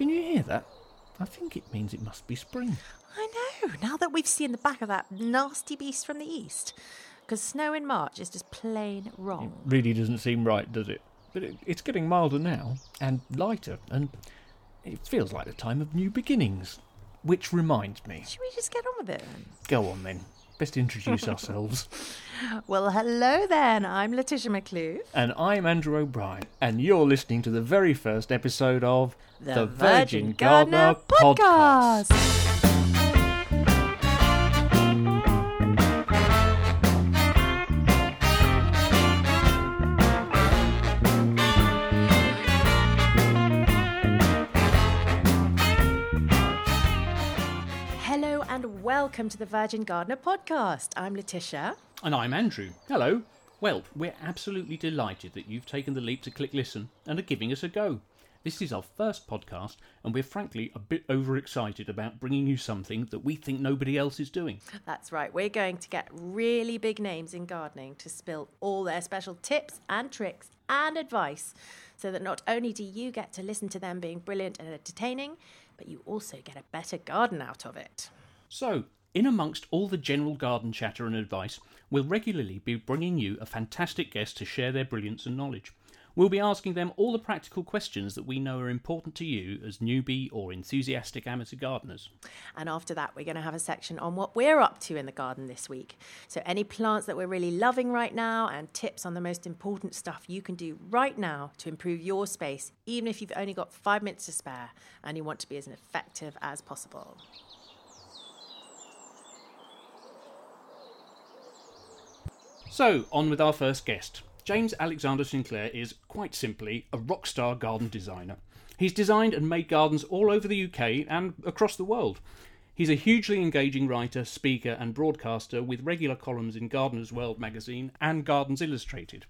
Can you hear that? I think it means it must be spring. I know, now that we've seen the back of that nasty beast from the east. Because snow in March is just plain wrong. Really doesn't seem right, does it? But it, it's getting milder now, and lighter, and it feels like the time of new beginnings. Which reminds me. Should we just get on with it then? Go on then. Best introduce ourselves. Well, hello then. I'm Laetitia Maklouf. And I'm Andrew O'Brien, and you're listening to the very first episode of The Virgin Gardener Podcast. Hello welcome to the Virgin Gardener Podcast. I'm Laetitia. And I'm Andrew. Hello. Well, we're absolutely delighted that you've taken the leap to click listen and are giving us a go. This is our first podcast, and we're frankly a bit overexcited about bringing you something that we think nobody else is doing. That's right, we're going to get really big names in gardening to spill all their special tips and tricks and advice so that not only do you get to listen to them being brilliant and entertaining, but you also get a better garden out of it. So, in amongst all the general garden chatter and advice, we'll regularly be bringing you a fantastic guest to share their brilliance and knowledge. We'll be asking them all the practical questions that we know are important to you as newbie or enthusiastic amateur gardeners. And after that, we're going to have a section on what we're up to in the garden this week. So, any plants that we're really loving right now, and tips on the most important stuff you can do right now to improve your space, even if you've only got five minutes to spare and you want to be as effective as possible. So, on with our first guest. James Alexander Sinclair is, quite simply, a rock star garden designer. He's designed and made gardens all over the UK and across the world. He's a hugely engaging writer, speaker, and broadcaster with regular columns in Gardener's World magazine and Gardens Illustrated.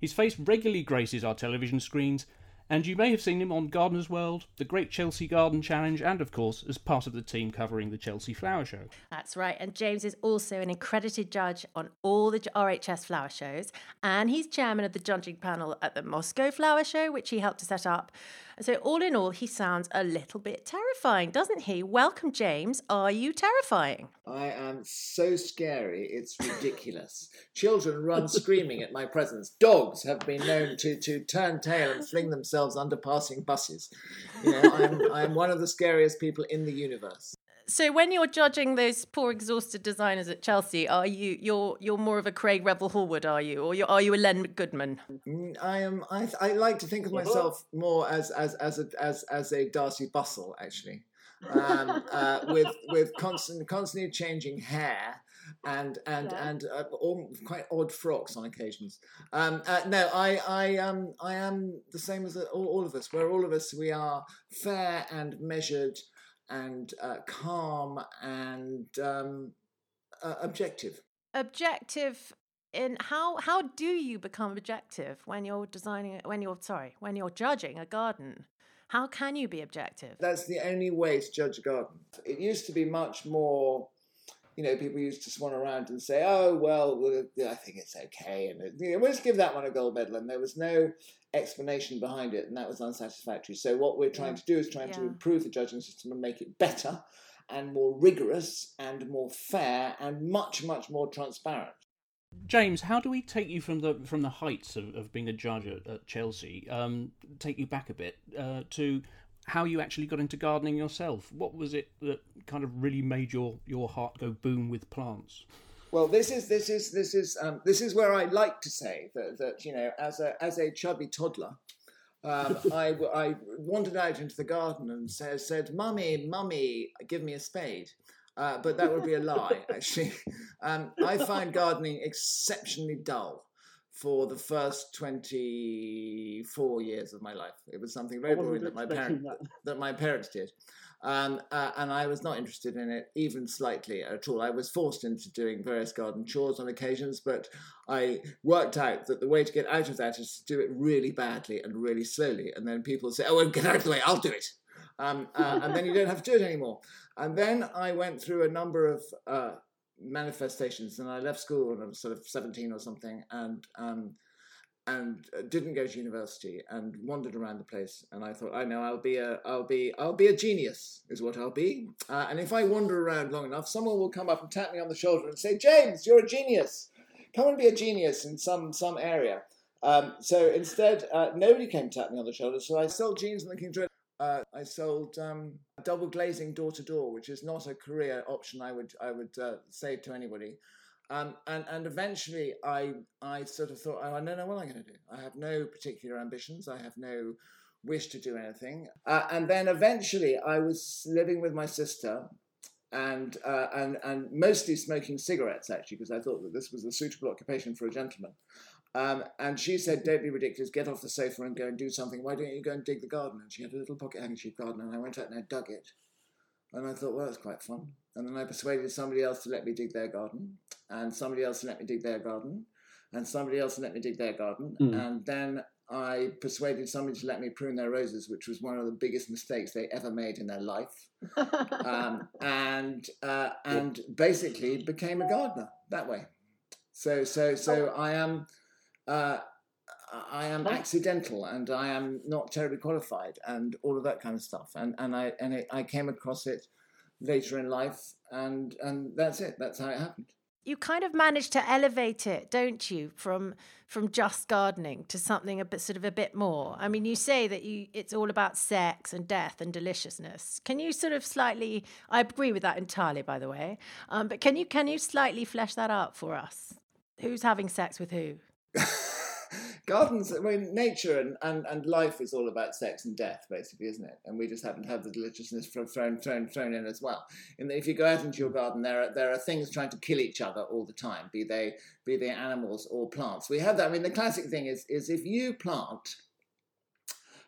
His face regularly graces our television screens, and you may have seen him on Gardener's World, the Great Chelsea Garden Challenge, and of course as part of the team covering the Chelsea Flower Show. That's right. And James is also an accredited judge on all the RHS flower shows. And he's chairman of the judging panel at the Moscow Flower Show, which he helped to set up. So, all in all, he sounds a little bit terrifying, doesn't he? Welcome, James. Are you terrifying? I am so scary, it's ridiculous. Children run screaming at my presence. Dogs have been known to, to turn tail and fling themselves under passing buses. You know, I'm, I'm one of the scariest people in the universe. So when you're judging those poor exhausted designers at Chelsea, are you you're you're more of a Craig Revel Horwood, are you, or you're, you a Len Goodman? Mm, I am. I, I like to think of myself more as as as a as as a Darcey Bussell, actually, um, uh, with with constant constantly changing hair and and Yeah. and uh, all, quite odd frocks on occasions. Um, uh, no, I I um I am the same as all, all of us. We're all of us. We are fair and measured and uh, calm and um, uh, objective. Objective in how how do you become objective when you're designing when you're sorry when you're judging a garden? How can you be objective? That's the only way to judge a garden. It used to be much more, you know, people used to swan around and say, oh, well, well, I think it's okay. And, you know, we'll just give that one a gold medal. And there was no explanation behind it, and that was unsatisfactory. So, what we're trying to do is trying to improve the judging system and make it better and more rigorous and more fair and much, much more transparent. James, how do we take you from the from the heights of, of being a judge at, at Chelsea, um, take you back a bit uh, to how you actually got into gardening yourself? What was it that kind of really made your, your heart go boom with plants? Well, this is this is this is um, this is where I like to say that, that you know, as a as a chubby toddler, um, I I wandered out into the garden and said, said "Mummy, mummy, give me a spade." Uh, but that would be a lie, actually. Um, I find gardening exceptionally dull for the first 24 years of my life. It was something very boring that my, parent, that my parents did. Um, uh, and I was not interested in it even slightly at all. I was forced into doing various garden chores on occasions, but I worked out that the way to get out of that is to do it really badly and really slowly. And then people say, "Oh, well, get out of the way! I'll do it." Um, uh, and then you don't have to do it anymore. And then I went through a number of uh, manifestations, and I left school when I was sort of seventeen or something, and um, and didn't go to university and wandered around the place and I thought I know I'll be a I'll be I'll be a genius is what I'll be. Uh, and if I wander around long enough someone will come up and tap me on the shoulder and say James you're a genius. Come and be a genius in some some area. Um, so instead uh, nobody came to tap me on the shoulder so I sold jeans in the King's uh, I sold um, double glazing door to door which is not a career option I would I would uh, say to anybody um, and and eventually, I I sort of thought, oh, I don't know what I'm going to do. I have no particular ambitions. I have no wish to do anything. Uh, and then eventually, I was living with my sister, and uh, and and mostly smoking cigarettes actually, because I thought that this was a suitable occupation for a gentleman. Um, and she said, "Don't be ridiculous. Get off the sofa and go and do something. Why don't you go and dig the garden?" And she had a little pocket handkerchief garden, and I went out and I dug it. And I thought, well, that's quite fun. And then I persuaded somebody else to let me dig their garden, and somebody else to let me dig their garden, and somebody else to let me dig their garden. Mm. And then I persuaded somebody to let me prune their roses, which was one of the biggest mistakes they ever made in their life. um, and uh, and basically became a gardener that way. So so so I am. Uh, I am accidental and I am not terribly qualified and all of that kind of stuff. And and I and it, I came across it later in life and and that's it. That's how it happened. You kind of manage to elevate it, don't you, from from just gardening to something a bit sort of a bit more. I mean, you say that you it's all about sex and death and deliciousness. Can you sort of slightly? I agree with that entirely, by the way. Um, but can you can you slightly flesh that out for us? Who's having sex with who? gardens, I mean, nature and, and, and life is all about sex and death, basically, isn't it? And we just happen to have the deliciousness thrown, thrown, thrown in as well. And if you go out into your garden, there are, there are things trying to kill each other all the time, be they, be they animals or plants. We have that. I mean, the classic thing is, is if you plant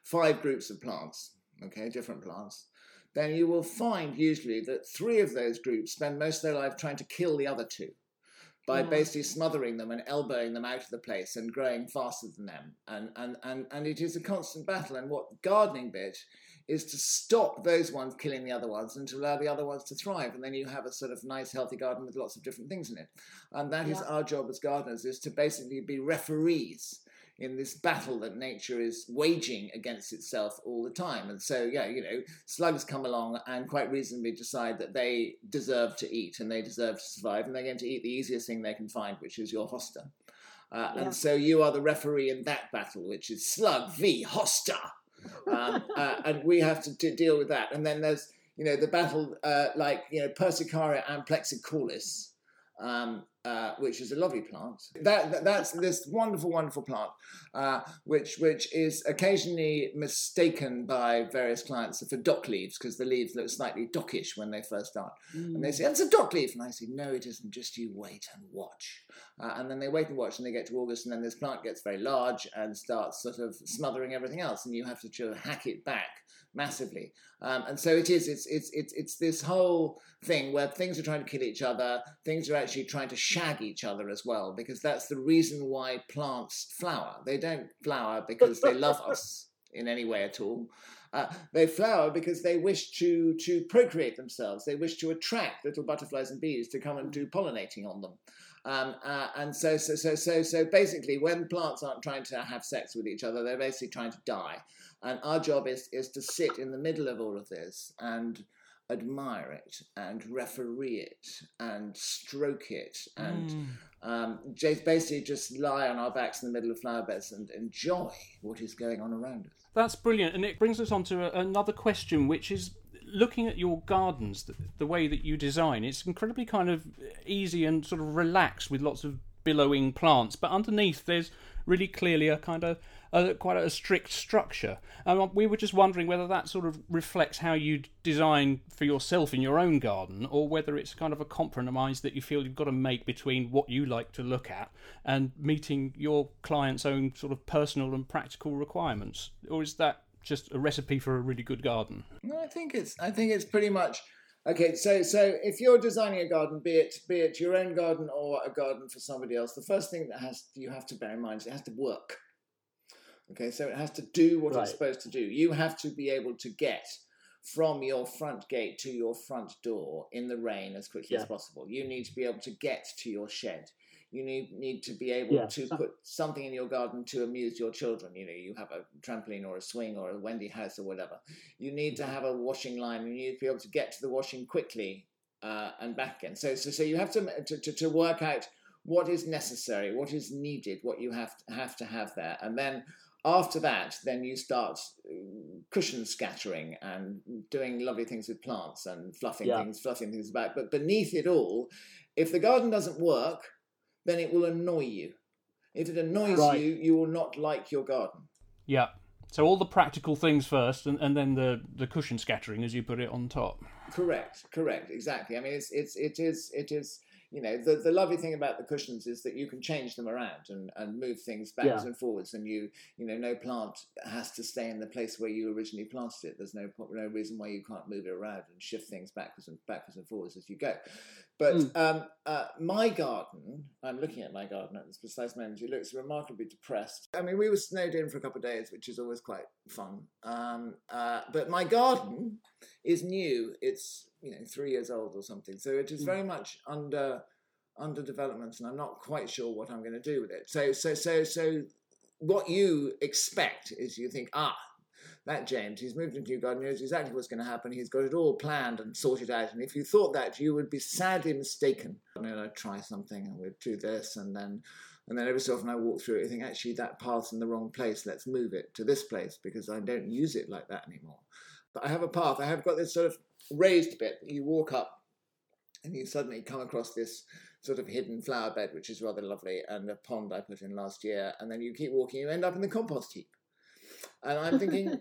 five groups of plants, okay, different plants, then you will find usually that three of those groups spend most of their life trying to kill the other two by mm. basically smothering them and elbowing them out of the place and growing faster than them. And, and, and, and it is a constant battle. And what gardening bit is to stop those ones killing the other ones and to allow the other ones to thrive. And then you have a sort of nice, healthy garden with lots of different things in it. And that yeah. is our job as gardeners, is to basically be referees in this battle that nature is waging against itself all the time. And so, yeah, you know, slugs come along and quite reasonably decide that they deserve to eat and they deserve to survive, and they're going to eat the easiest thing they can find, which is your hosta. Uh, yeah. And so you are the referee in that battle, which is slug v hosta. Um, uh, and we have to, to, deal with that. And then there's, you know, the battle uh, like, you know, Persicaria amplexicaulis, um, uh, which is a lovely plant. That, that, that's this wonderful, wonderful plant, uh, which which is occasionally mistaken by various clients for dock leaves because the leaves look slightly dockish when they first start, mm. and they say it's a dock leaf, and I say no, it isn't. Just you wait and watch, uh, and then they wait and watch, and they get to August, and then this plant gets very large and starts sort of smothering everything else, and you have to hack it back massively. Um, and so it is. It's it's it's it's this whole thing where things are trying to kill each other. Things are actually trying to shag each other as well, because that's the reason why plants flower. They don't flower because they love us in any way at all. Uh, they flower because they wish to to procreate themselves. They wish to attract little butterflies and bees to come and do pollinating on them. Um, uh, and so, so, so, so, so basically, when plants aren't trying to have sex with each other, they're basically trying to die. And our job is, is to sit in the middle of all of this and admire it and referee it and stroke it and mm. um, basically just lie on our backs in the middle of flower beds and enjoy what is going on around us. That's brilliant. And it brings us on to a, another question, which is looking at your gardens, the, the way that you design, it's incredibly kind of easy and sort of relaxed with lots of billowing plants, but underneath there's really clearly a kind of a, quite a strict structure. Um, we were just wondering whether that sort of reflects how you design for yourself in your own garden, or whether it's kind of a compromise that you feel you've got to make between what you like to look at and meeting your client's own sort of personal and practical requirements, or is that just a recipe for a really good garden? No, I think it's I think it's pretty much Okay, so so if you're designing a garden, be it be it your own garden or a garden for somebody else, the first thing that has you have to bear in mind is it has to work. Okay, so it has to do what right. it's supposed to do. You have to be able to get from your front gate to your front door in the rain as quickly yeah. as possible. You need to be able to get to your shed. you need need to be able Yeah, to put something in your garden to amuse your children. You know, you have a trampoline or a swing or a Wendy house or whatever. You need to have a washing line. You need to be able to get to the washing quickly uh, and back again. So, so, so you have to, to, to, to work out what is necessary, what is needed, what you have to, have to have there, and then after that, then you start uh, cushion scattering and doing lovely things with plants and fluffing Yeah. things, fluffing things about. But beneath it all, if the garden doesn't work, then it will annoy you. If it annoys Right. you, you will not like your garden. Yeah. So all the practical things first, and, and then the, the cushion scattering as you put it on top. Correct, correct, exactly. I mean, it's it's it is it is. You know, the, the lovely thing about the cushions is that you can change them around and, and move things backwards Yeah. and forwards, and you you know no plant has to stay in the place where you originally planted it. There's no no reason why you can't move it around and shift things backwards and backwards and forwards as you go. But Mm. um, uh, my garden, I'm looking at my garden at this precise moment. It looks remarkably depressed. I mean, we were snowed in for a couple of days, which is always quite fun. Um, uh, but my garden is new. It's you know three years old or something, so it is Mm. very much under under development, and I'm not quite sure what I'm going to do with it. So so so so what you expect is you think ah. That James, he's moved into your garden, he knows exactly what's going to happen. He's got it all planned and sorted out. And if you thought that, you would be sadly mistaken. And then I'd try something and we'd do this, and then and then every so often I walk through it, I think actually that path's in the wrong place. Let's move it to this place because I don't use it like that anymore. But I have a path. I have got this sort of raised bit. You walk up, and you suddenly come across this sort of hidden flower bed, which is rather lovely, and a pond I put in last year. And then you keep walking, you end up in the compost heap. And I'm thinking,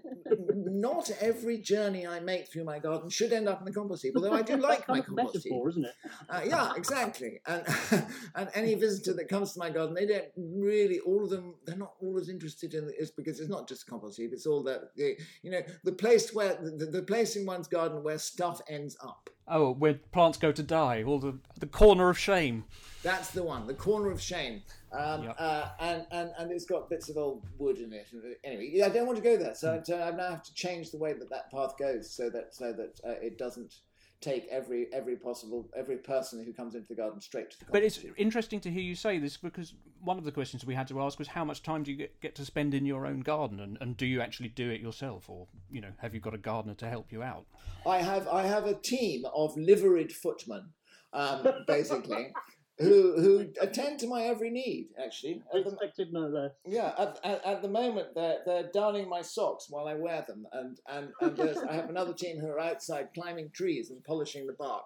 not every journey I make through my garden should end up in the compost heap. Although I do like my compost heap. isn't it? Uh, yeah, exactly. And and any visitor that comes to my garden, they don't really. All of them, they're not all as interested in it because it's not just compost heap. It's all that the you know the place where the, the place in one's garden where stuff ends up. Oh, where plants go to die, or the, the corner of shame. That's the one, the corner of shame. Um, Yep. uh, and, and, and it's got bits of old wood in it. Anyway, I don't want to go there, so, so I now have to change the way that that path goes, so that so that uh, it doesn't take every every possible every person who comes into the garden straight to the. But it's interesting to hear you say this because one of the questions we had to ask was how much time do you get, get to spend in your own garden, and, and do you actually do it yourself, or you know, have you got a gardener to help you out? I have I have a team of liveried footmen, um, basically, who who attend to my every need. Actually, I expected no less. yeah. At, at, at the moment, they're they're darning my socks while I wear them, and and, and I have another team who are outside climbing trees and polishing the bark.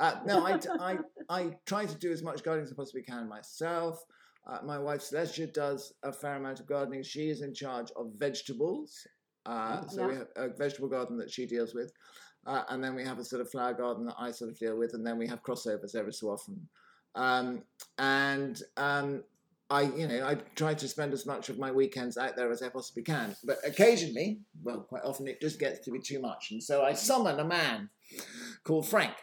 Uh, no, I, I I try to do as much gardening as I possibly can myself. Uh, my wife Celestia does a fair amount of gardening. She is in charge of vegetables. Uh, so we have a vegetable garden that she deals with. Uh, and then we have a sort of flower garden that I sort of deal with, and then we have crossovers every so often. Um, and um, I, you know, I try to spend as much of my weekends out there as I possibly can. But occasionally, well, quite often, it just gets to be too much, and so I summon a man called Frank,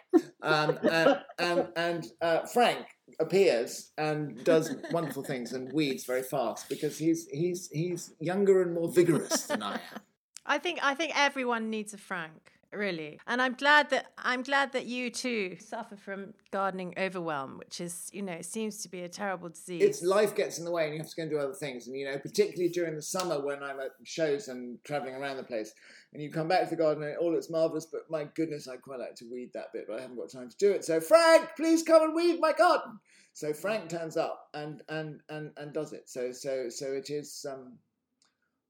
um, and, and, and uh, Frank appears and does wonderful things and weeds very fast because he's he's he's younger and more vigorous than I am. I think I think everyone needs a Frank, really. And I'm glad that I'm glad that you too suffer from gardening overwhelm, which is, you know, it seems to be a terrible disease. it's life gets in the way and you have to go and do other things. And you know particularly during the summer when i'm at shows and traveling around the place. And you come back to the garden and it all looks marvelous but my goodness i'd quite like to weed that bit but i haven't got time to do it. So frank please come and weed my garden. So frank turns up and and and, and does it. So so so it is um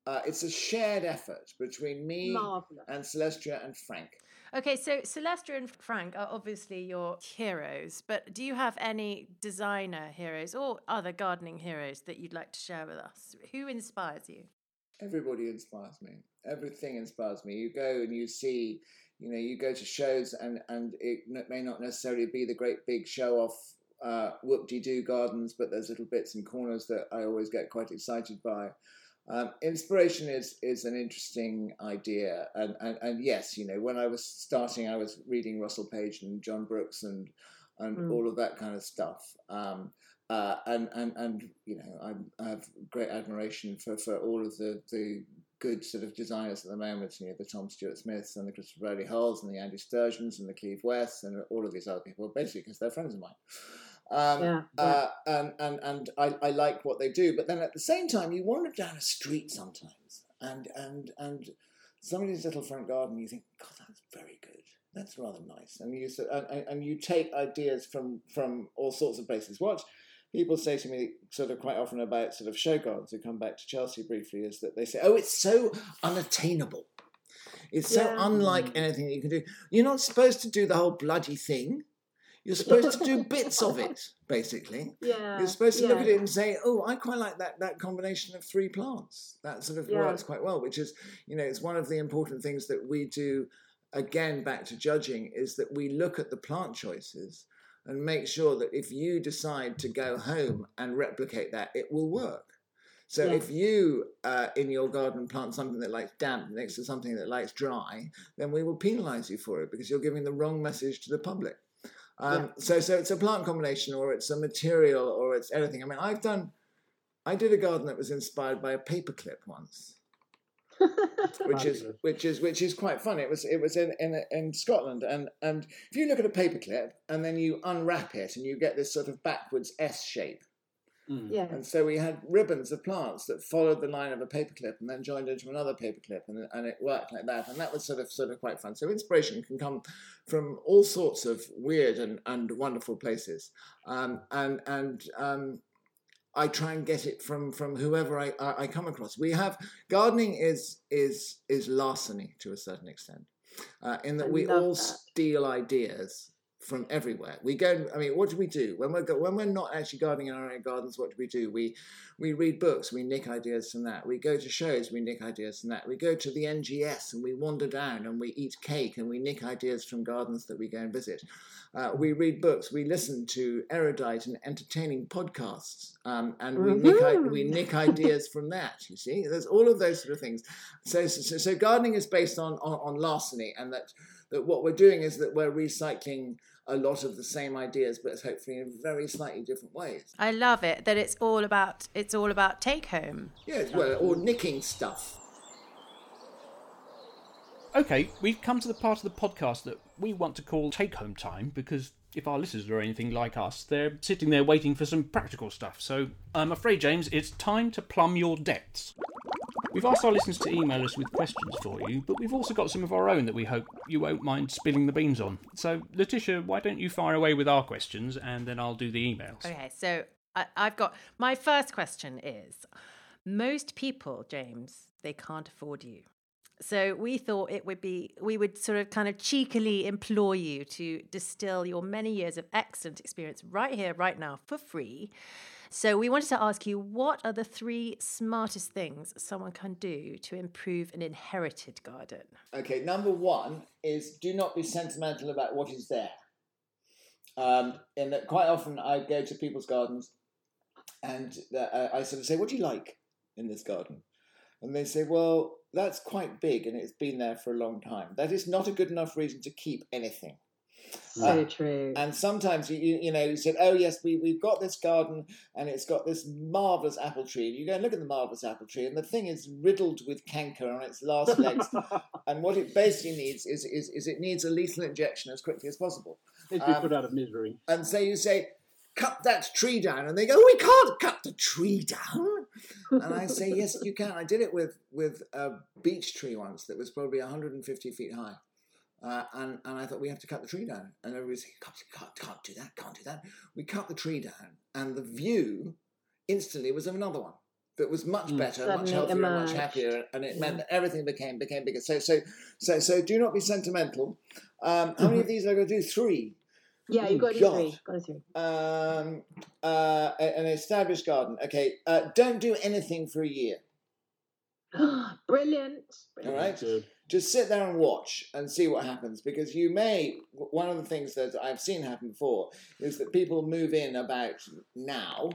uh, it's a shared effort between me Marvelous. and celestia and frank Okay, so Celestia and Frank are obviously your heroes, but do you have any designer heroes or other gardening heroes that you'd like to share with us? Who inspires you? Everybody inspires me. Everything inspires me. You go and you see, you know, you go to shows and and it may not necessarily be the great big show off uh, whoop-de-doo gardens, but there's little bits and corners that I always get quite excited by. Um, inspiration is is an interesting idea, and, and and yes, you know, when I was starting, I was reading Russell Page and John Brookes and and Mm. all of that kind of stuff. Um, uh, and and and you know, I, I have great admiration for, for all of the the good sort of designers at the moment. You know, the Tom Stuart-Smiths and the Christopher Bradley-Holes and the Andy Sturgeons and the Cleve Wests and all of these other people, basically because they're friends of mine. Um, Yeah, Uh, and and, and I, I like what they do. But then at the same time, you wander down a street sometimes, and and and somebody's little front garden, you think, God, that's very good. That's rather nice. And you and, and- and you take ideas from from all sorts of places. What people say to me sort of quite often about sort of show gardens who come back to Chelsea briefly is that they say, oh, it's so unattainable. It's so Yeah. unlike anything that you can do. You're not supposed to do the whole bloody thing. You're supposed to do bits of it, basically. Yeah. You're supposed to look at it and say, "Oh, I quite like that that combination of three plants." That sort of Yeah. works quite well. Which is, you know, it's one of the important things that we do. Again, back to judging is that we look at the plant choices and make sure that if you decide to go home and replicate that, it will work. So Yeah. if you uh, in your garden plant something that likes damp next to something that likes dry, then we will penalise you for it because you're giving the wrong message to the public. Um, So so it's a plant combination or it's a material or it's anything. I mean, I've done. I did a garden that was inspired by a paperclip once, which is which is which is quite fun. It was it was in in, in Scotland, and and if you look at a paperclip and then you unwrap it and you get this sort of backwards S shape. Mm. yeah. And so we had ribbons of plants that followed the line of a paperclip and then joined into another paperclip, and, and it worked like that. And that was sort of sort of quite fun. So inspiration can come from all sorts of weird and, and wonderful places, um, and and um, I try and get it from from whoever I, I, I come across. We have gardening is is is larceny to a certain extent, uh, in that I we all that. steal ideas from everywhere. We go. I mean, what do we do when we're go, when we're not actually gardening in our own gardens? What do we do? We we read books. We nick ideas from that. We go to shows. We nick ideas from that. We go to the NGS and we wander down and we eat cake and we nick ideas from gardens that we go and visit. Uh, we read books. We listen to erudite and entertaining podcasts, um, and we nick we nick ideas from that. You see, there's all of those sort of things. So so, so gardening is based on, on on larceny, and that that what we're doing is that we're recycling a lot of the same ideas, but hopefully in very slightly different ways. I love it that it's all about it's all about take home. Yeah, well, or nicking stuff. Okay, we've come to the part of the podcast that we want to call take home time because if our listeners are anything like us, they're sitting there waiting for some practical stuff. So I'm afraid, James, it's time to plumb your depths. We've asked our listeners to email us with questions for you, but we've also got some of our own that we hope you won't mind spilling the beans on. So, Laetitia, why don't you fire away with our questions and then I'll do the emails? Okay, so I, I've got my first question is most people, James, they can't afford you. So we thought it would be we would sort of kind of cheekily implore you to distill your many years of excellent experience right here, right now, for free. So we wanted to ask you what are the three smartest things someone can do to improve an inherited garden? Okay, number one is do not be sentimental about what is there. Um, in that quite often I go to people's gardens and uh, I sort of say, "What do you like in this garden?" And they say, "Well, that's quite big and it's been there for a long time." That is not a good enough reason to keep anything. So Uh, true. And sometimes you, you you know you said, oh yes, we we've got this garden and it's got this marvelous apple tree. And you go and look at the marvelous apple tree, and the thing is riddled with canker on its last legs. and what it basically needs is, is is it needs a lethal injection as quickly as possible. It's Um, put out of misery. And so you say, cut that tree down, and they go, we can't cut the tree down. And I say, yes, you can. I did it with with a beech tree once that was probably 150 feet high. Uh, and, and I thought we have to cut the tree down, and everybody said, can't, can't, can't do that, can't do that. We cut the tree down, and the view instantly was of another one that was much Mm. better, much healthier, and much happier, and it meant that everything became became bigger. So so so so do not be sentimental. Um, how many of these are going to do? Three. yeah, you've got to do three. Got to three. Um, uh, an established garden. Okay, uh, don't do anything for a year. Brilliant. All Brilliant. right, Good. Just sit there and watch and see what happens because you may. One of the things that I've seen happen before is that people move in about now.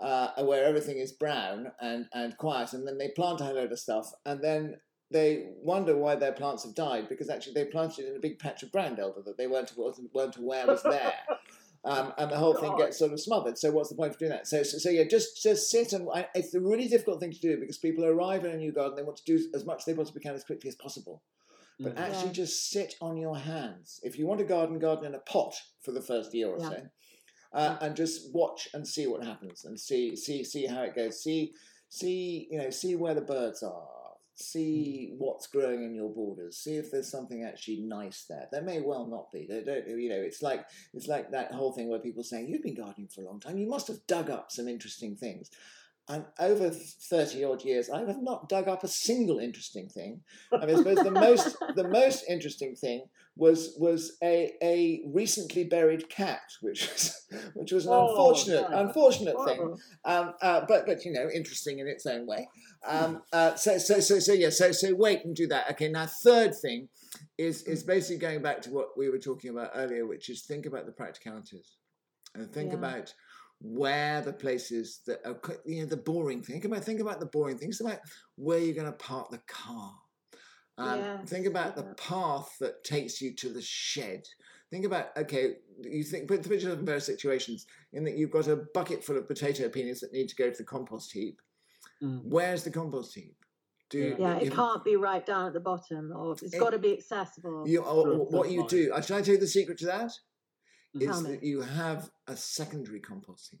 Uh, where everything is brown and, and quiet, and then they plant a whole load of stuff, and then they wonder why their plants have died because actually they planted in a big patch of ground elder that they weren't wasn't, weren't aware was there. um, and the whole thing gets sort of smothered. So what's the point of doing that? So, so, so yeah, just just sit and I, it's a really difficult thing to do because people arrive in a new garden, they want to do as much as they possibly can as quickly as possible. But Mm. actually, just sit on your hands. If you want a garden, garden in a pot for the first year or Yeah. so. uh, and just watch and see what happens and see see see how it goes. See see you know see where the birds are. See what's growing in your borders. See if there's something actually nice there. There may well not be. They don't. You know, it's like it's like that whole thing where people saying you've been gardening for a long time. You must have dug up some interesting things. And over 30 odd years, I have not dug up a single interesting thing. I mean, I suppose the most, the most interesting thing was, was a, a recently buried cat, which was, which was an Oh, unfortunate, unfortunate thing. Um, uh, but, but, you know, interesting in its own way. Um, uh, so, so, so, so, yeah, so, so wait and do that. Okay, now, third thing is, is basically going back to what we were talking about earlier, which is think about the practicalities and think Yeah. about where the places that are you know the boring thing. Think about think about the boring things. Think about where you're going to park the car. Um, think about the path that takes you to the shed. Think about okay. You think put the picture in various situations in that you've got a bucket full of potato peelings that need to go to the compost heap. Mm. Where's the compost heap? Do Yeah, it if- can't be right down at the bottom, or it's It- got to be accessible. You, or, what you do? I should I tell you the secret to that? Mhm. Is me. that you have a secondary compost heap.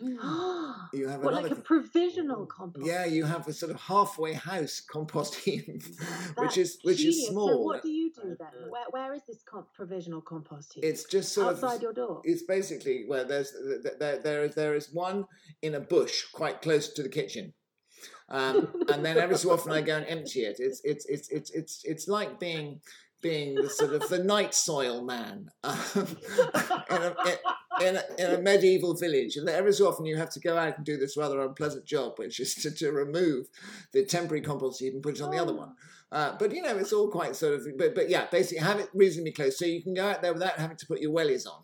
Mm. You have what, another. like a provisional compost? Yeah, you have a sort of halfway house compost heap, which is which genius. is So small. what do you do then? Where, where is this com- provisional compost heap? It's just sort outside of. your door. It's basically where there's th- there there is there is one in a bush quite close to the kitchen, um, and then every so often I go and empty it. It's it's it's it's it's it's like being being the sort of the night soil man um, in, a, in, a, in a medieval village, and every so often you have to go out and do this rather unpleasant job, which is to, to remove the temporary compost heap and put it on the other one. Uh, but you know, it's all quite sort of. But but yeah, basically have it reasonably close so you can go out there without having to put your wellies on.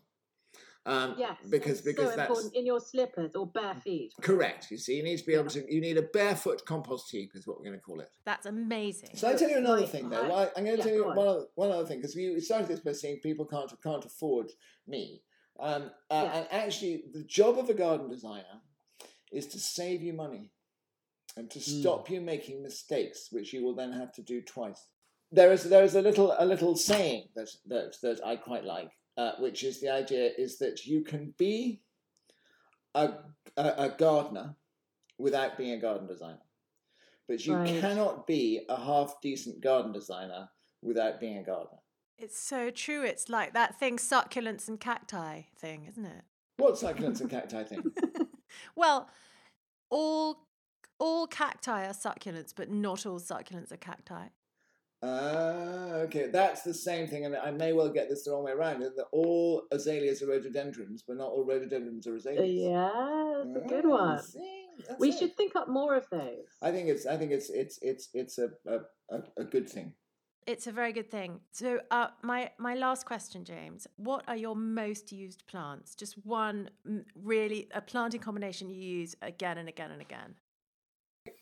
Um, Yes, because it's because so that's important in your slippers or bare feet. correct. You see, you need to be able to. You need a barefoot compost heap, is what we're going to call it. That's amazing. So I tell you another thing though. Well, I'm going to Yeah, tell you go on. one other, one other thing because we started this by saying people can't can't afford me, um, uh, Yeah. and actually the job of a garden designer is to save you money and to Mm. stop you making mistakes, which you will then have to do twice. There is there is a little a little saying that that that I quite like, uh, which is the idea is that you can be a, a, a gardener without being a garden designer. But you Right. cannot be a half decent garden designer without being a gardener. It's so true. It's like that thing, succulents and cacti thing, isn't it? What succulents and cacti thing? well, all all cacti are succulents, but not all succulents are cacti. Ah, okay, that's the same thing, and I may well get this the wrong way around. That all azaleas are rhododendrons, but not all rhododendrons are Uh, azaleas. yeah, that's a good Ah, one. see, We it. should think up more of those. I think it's. I think it's. It's. It's. It's a. A, a, a good thing. It's a very good thing. So, uh, my my last question, James. What are your most used plants? Just one, really, a planting combination you use again and again and again.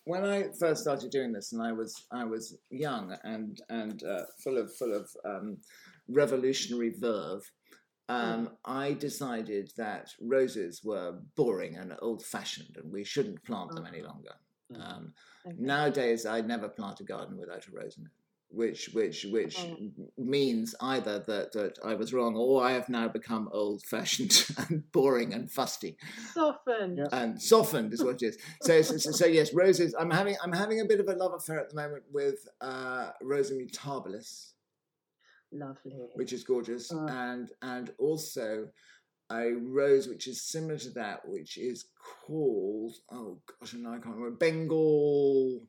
When I first started doing this, and I was I was young and and uh, full of full of um, revolutionary verve, um, I decided that roses were boring and old fashioned, and we shouldn't plant them any longer. Mm. Um, Okay. nowadays, I never plant a garden without a rose in it. Which, which, which Oh. means either that, that I was wrong, or I have now become old-fashioned and boring and fusty Softened. Yeah. and softened is what it is. So, so, so, so yes, roses. I'm having I'm having a bit of a love affair at the moment with uh, Rosa mutabilis, Lovely. which is gorgeous, Uh. and and also a rose which is similar to that, which is called oh gosh, no, I can't remember Bengal.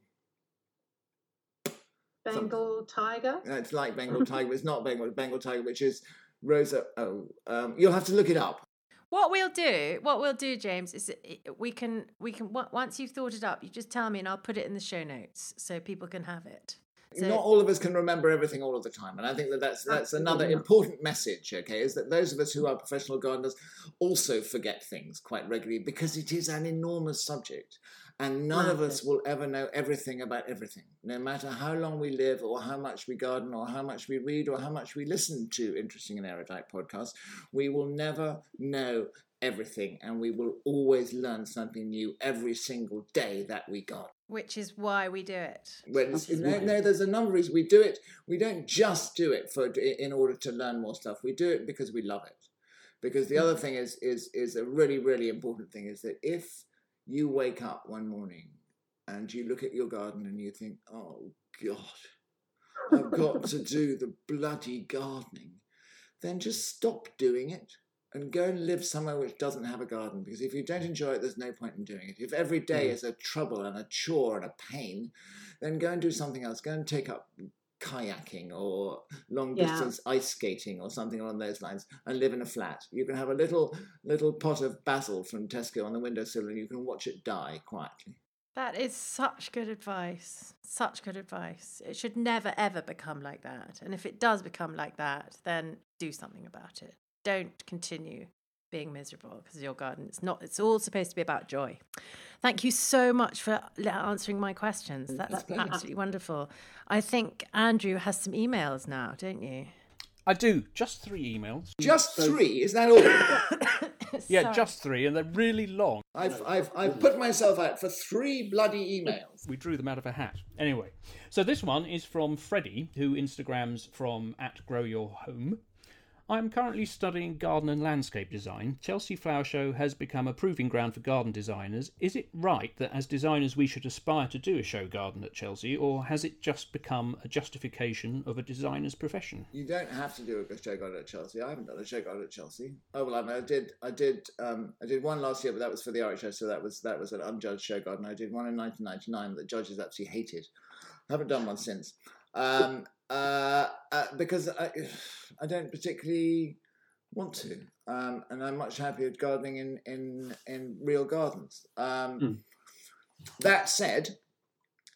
Bengal tiger. It's like Bengal tiger, but it's not Bengal. Bengal tiger, which is Rosa. Oh, um, you'll have to look it up. What we'll do, what we'll do, James, is we can we can once you've thought it up, you just tell me and I'll put it in the show notes so people can have it. So- not all of us can remember everything all of the time and i think that that's that's another not. important message okay is that those of us who are professional gardeners also forget things quite regularly because it is an enormous subject and none of us will ever know everything about everything. No matter how long we live or how much we garden or how much we read or how much we listen to interesting and erudite podcasts we will never know everything. And we will always learn something new every single day that we garden. Which is why we do it. well, it's, it's- no, no, there's a number of reasons. We do it. We don't just do it for in order to learn more stuff. We do it because we love it, Because the hmm. other thing is is is a really really important thing is that if you wake up one morning and you look at your garden and you think, oh God, I've got to do the bloody gardening, then just stop doing it and go and live somewhere which doesn't have a garden. Because if you don't enjoy it, there's no point in doing it. If every day hmm. is a trouble and a chore and a pain, then go and do something else. Go and take up kayaking or long Yeah. distance ice skating or something along those lines and live in a flat. You can have a little little pot of basil from Tesco on the windowsill and you can watch it die quietly. That is such good advice. Such good advice. It should never ever become like that. And if it does become like that, then do something about it. Don't continue being miserable because your garden it's not it's all supposed to be about joy. Thank you so much for answering my questions. That, that's absolutely wonderful. I think Andrew has some emails now, don't you? I do. Just three emails. Just three, is that all? Yeah, just three, and they're really long. I've, I've, I've put myself out for three bloody emails. We drew them out of a hat. Anyway, so this one is from Freddie, who Instagrams from at Grow Your Home. I'm currently studying garden and landscape design. Chelsea Flower Show has become a proving ground for garden designers. Is it right that as designers we should aspire to do a show garden at Chelsea, or has it just become a justification of a designer's profession? You don't have to do a show garden at Chelsea. I haven't done a show garden at Chelsea. Oh well, I, mean, I did. I did. Um, I did one last year, but that was for the RHS, so that was that was an unjudged show garden. I did one in 1999 that judges actually hated. I haven't done one since um, uh, uh, because I, I don't particularly want to, um, and I'm much happier gardening in in in real gardens. Um, That said,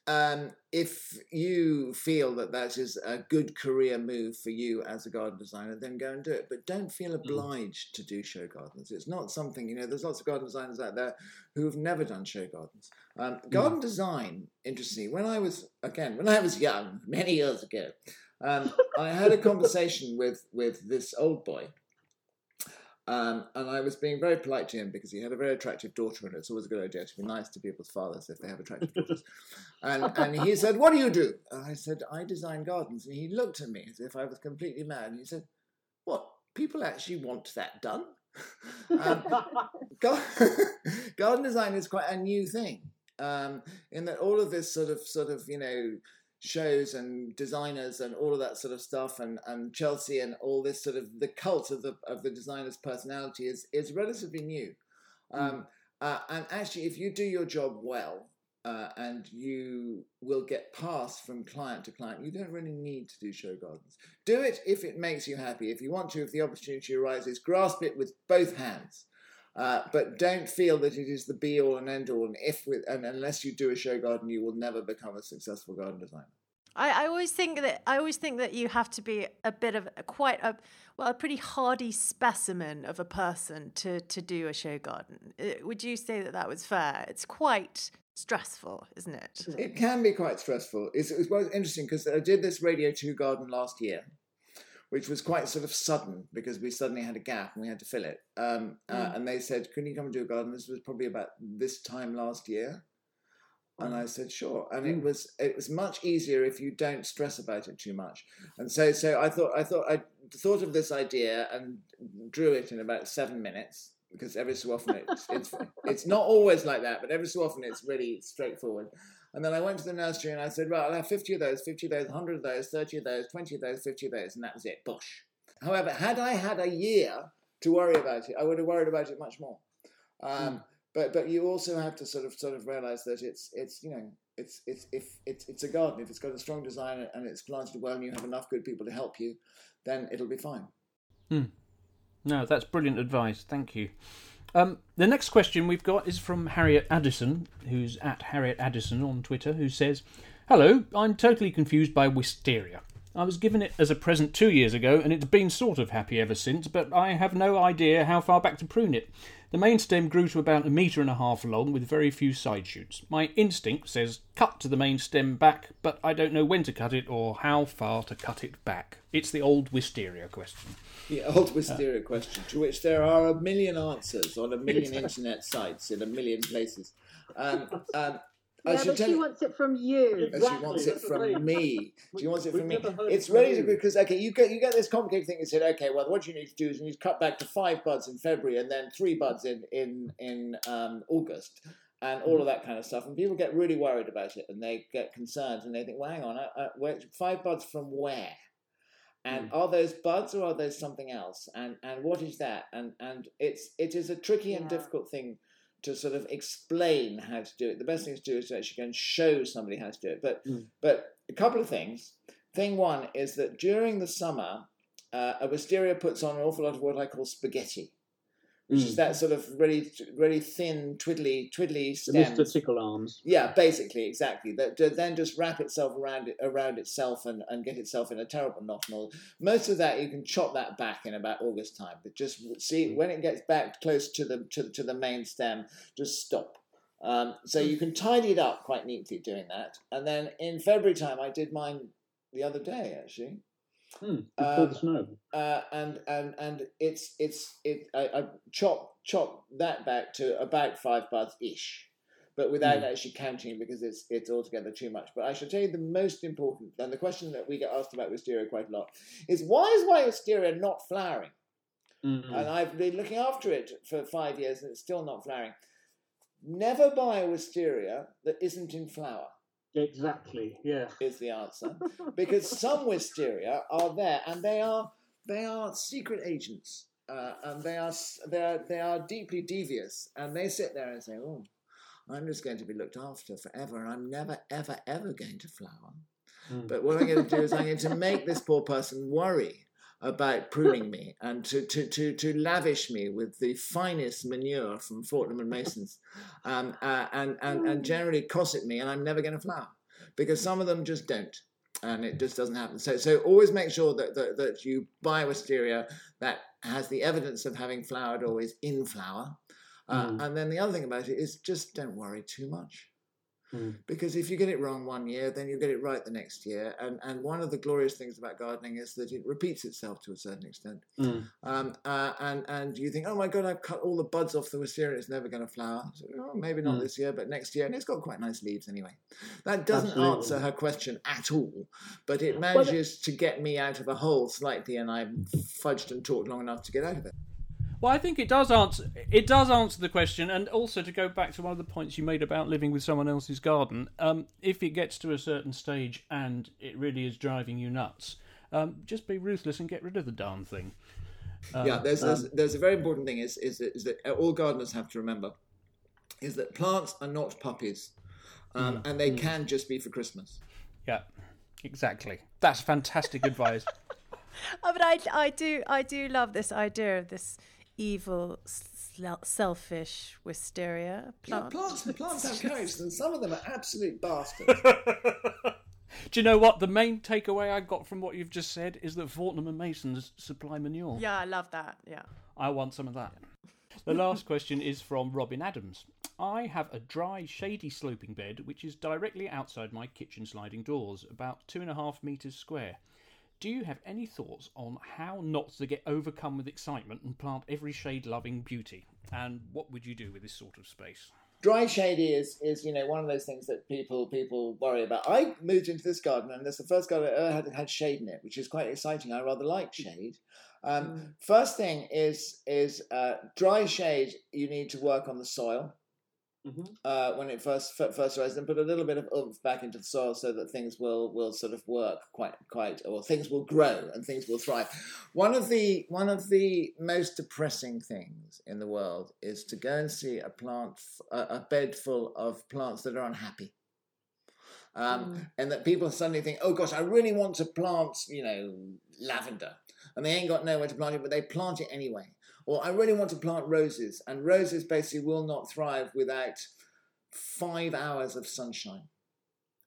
um, if you feel that that is a good career move for you as a garden designer, then go and do it. But don't feel obliged to do show gardens. It's not something, you know, there's lots of garden designers out there who have never done show gardens. Um, garden design, interestingly, when I was, again, when I was young, many years ago, um, I had a conversation with, with this old boy. Um, and I was being very polite to him because he had a very attractive daughter, and it's always a good idea to be nice to people's fathers if they have attractive daughters. And, and he said, What do you do? And I said, I design gardens. And he looked at me as if I was completely mad. And he said, What? People actually want that done? um, gar- garden design is quite a new thing um, in that all of this sort of, sort of, you know, shows and designers and all of that sort of stuff and, and Chelsea and all this sort of the cult of the of the designer's personality is is relatively new. Um, uh, and actually, if you do your job well, uh, and you will get passed from client to client. You don't really need to do show gardens. Do it if it makes you happy. If you want to, if the opportunity arises, grasp it with both hands. Uh, but don't feel that it is the be all and end all. And if with and unless you do a show garden, you will never become a successful garden designer. I, I always think that I always think that you have to be a bit of a, quite a well a pretty hardy specimen of a person to to do a show garden. Uh, Would you say that that was fair? It's quite stressful, isn't it? It can be quite stressful. It's, it's quite interesting because I did this Radio 2 garden last year, which was quite sort of sudden because we suddenly had a gap and we had to fill it. Um, uh, and they said, Can you come and do a garden? This was probably about this time last year. And I said, sure. And it was it was much easier if you don't stress about it too much. And so so I thought I thought I thought of this idea and drew it in about seven minutes because every so often it's it's it's not always like that, but every so often it's really straightforward. And then I went to the nursery and I said, right, I'll have 50 of those, 50 of those, 100 of those, 30 of those, 20 of those, 50 of those, and that was it. Bosh. However, had I had a year to worry about it, I would have worried about it much more. Um, But but you also have to sort of sort of realize that it's it's you know it's it's if it's it's a garden if it's got a strong design and it's planted well and you have enough good people to help you, then it'll be fine. No, that's brilliant advice. Thank you. Um, the next question we've got is from Harriet Addison, who's at Harriet Addison on Twitter, who says, Hello, I'm totally confused by wisteria. I was given it as a present two years ago, and it's been sort of happy ever since, but I have no idea how far back to prune it. The main stem grew to about a metre and a half long with very few side shoots. My instinct says cut to the main stem back, but I don't know when to cut it or how far to cut it back. It's the old wisteria question. The old wisteria question, to which there are a million answers on a million internet sites in a million places. Um, um, I Yeah, should but she wants it from you. And Exactly, she wants it that's the thing. from me. She wants it from me. It's from really good because okay, you get you get this complicated thing. You said okay, well, what you need to do is you need to cut back to five buds in February and then three buds in in in um, August. And all of that kind of stuff, and people get really worried about it, and they get concerned, and they think, "Well, hang on, uh, uh, where, five buds from where? And are those buds or are those something else? And and what is that? And and it's it is a tricky and difficult thing to sort of explain how to do it. The best thing to do is to actually go and show somebody how to do it. But Mm. but a couple of things. Thing one is that during the summer, uh, a wisteria puts on an awful lot of what I call spaghetti, which is Mm. that sort of really really thin, twiddly twiddly The stems. Mr. Tickle Arms. Yeah, basically, exactly. That then just wrap itself around it around itself and, and get itself in a terrible knot and all. Most of that you can chop that back in about August time, but just see when it gets back close to the to, to the main stem, just stop. Um, so you can tidy it up quite neatly doing that. And then in February time, I did mine the other day actually Hmm. Before Um, the snow. uh, and and and it's it's it I, I chop chop that back to about five buds ish, but without Mm. actually counting because it's it's altogether too much. But I should tell you the most important and the question that we get asked about wisteria quite a lot is why is my wisteria not flowering? Mm. And I've been looking after it for five years and it's still not flowering. Never buy a wisteria that isn't in flower Exactly. Yeah. is the answer because some wisteria are there and they are they are secret agents uh, and they are they are they are deeply devious and they sit there and say oh i'm just going to be looked after forever and i'm never ever ever going to flower Mm. but what i'm going to do is i'm going to make this poor person worry about pruning me and to, to, to, to lavish me with the finest manure from Fortnum and Mason's um, uh, and, and, and generally cosset me and I'm never going to flower because some of them just don't and it just doesn't happen. So, so always make sure that, that, that you buy a wisteria that has the evidence of having flowered or is in flower. Uh, Mm. And then the other thing about it is just don't worry too much. Mm. Because if you get it wrong one year, then you get it right the next year. And and one of the glorious things about gardening is that it repeats itself to a certain extent. Mm. Um, uh, and and you think, oh my god, I've cut all the buds off the wisteria, it's never going to flower. So, oh, maybe not Mm. this year, but next year, and it's got quite nice leaves anyway. That doesn't Absolutely. answer her question at all, but it Well, manages to get me out of a hole slightly, and I've fudged and talked long enough to get out of it. Well, I think it does answer. It does answer the question, and also to go back to one of the points you made about living with someone else's garden. Um, if it gets to a certain stage and it really is driving you nuts, um, just be ruthless and get rid of the darn thing. Um, yeah, there's, there's there's a very important thing is is that, is that all gardeners have to remember is that plants are not puppies, um, Mm. and they can just be for Christmas. yeah, exactly. That's fantastic advice. Oh, but I, I do, I do love this idea of this evil, sel- selfish wisteria Yeah, plant. plants plants have characters, and some of them are absolute bastards. Do you know what? The main takeaway I got from what you've just said is that Fortnum and Masons supply manure. Yeah, I love that. Yeah. I want some of that. The last question is from Robin Adams. I have a dry, shady sloping bed which is directly outside my kitchen sliding doors, about two and a half metres square. Do you have any thoughts on how not to get overcome with excitement and plant every shade loving beauty? And what would you do with this sort of space? Dry shady is is you know one of those things that people people worry about. I moved into this garden, and this is the first garden I ever had had shade in it, which is quite exciting. I rather like shade. Um, First thing is is uh, dry shade. You need to work on the soil. Mhm. uh, when it first f- first arises, and put a little bit of oomph back into the soil so that things will will sort of work quite quite, or things will grow and things will thrive. One of the one of the most depressing things in the world is to go and see a plant, f- a, bed full of plants that are unhappy. Um, And that people suddenly think, oh gosh, I really want to plant, you know, lavender, and they ain't got nowhere to plant it, but they plant it anyway or I really want to plant roses, and roses basically will not thrive without five hours of sunshine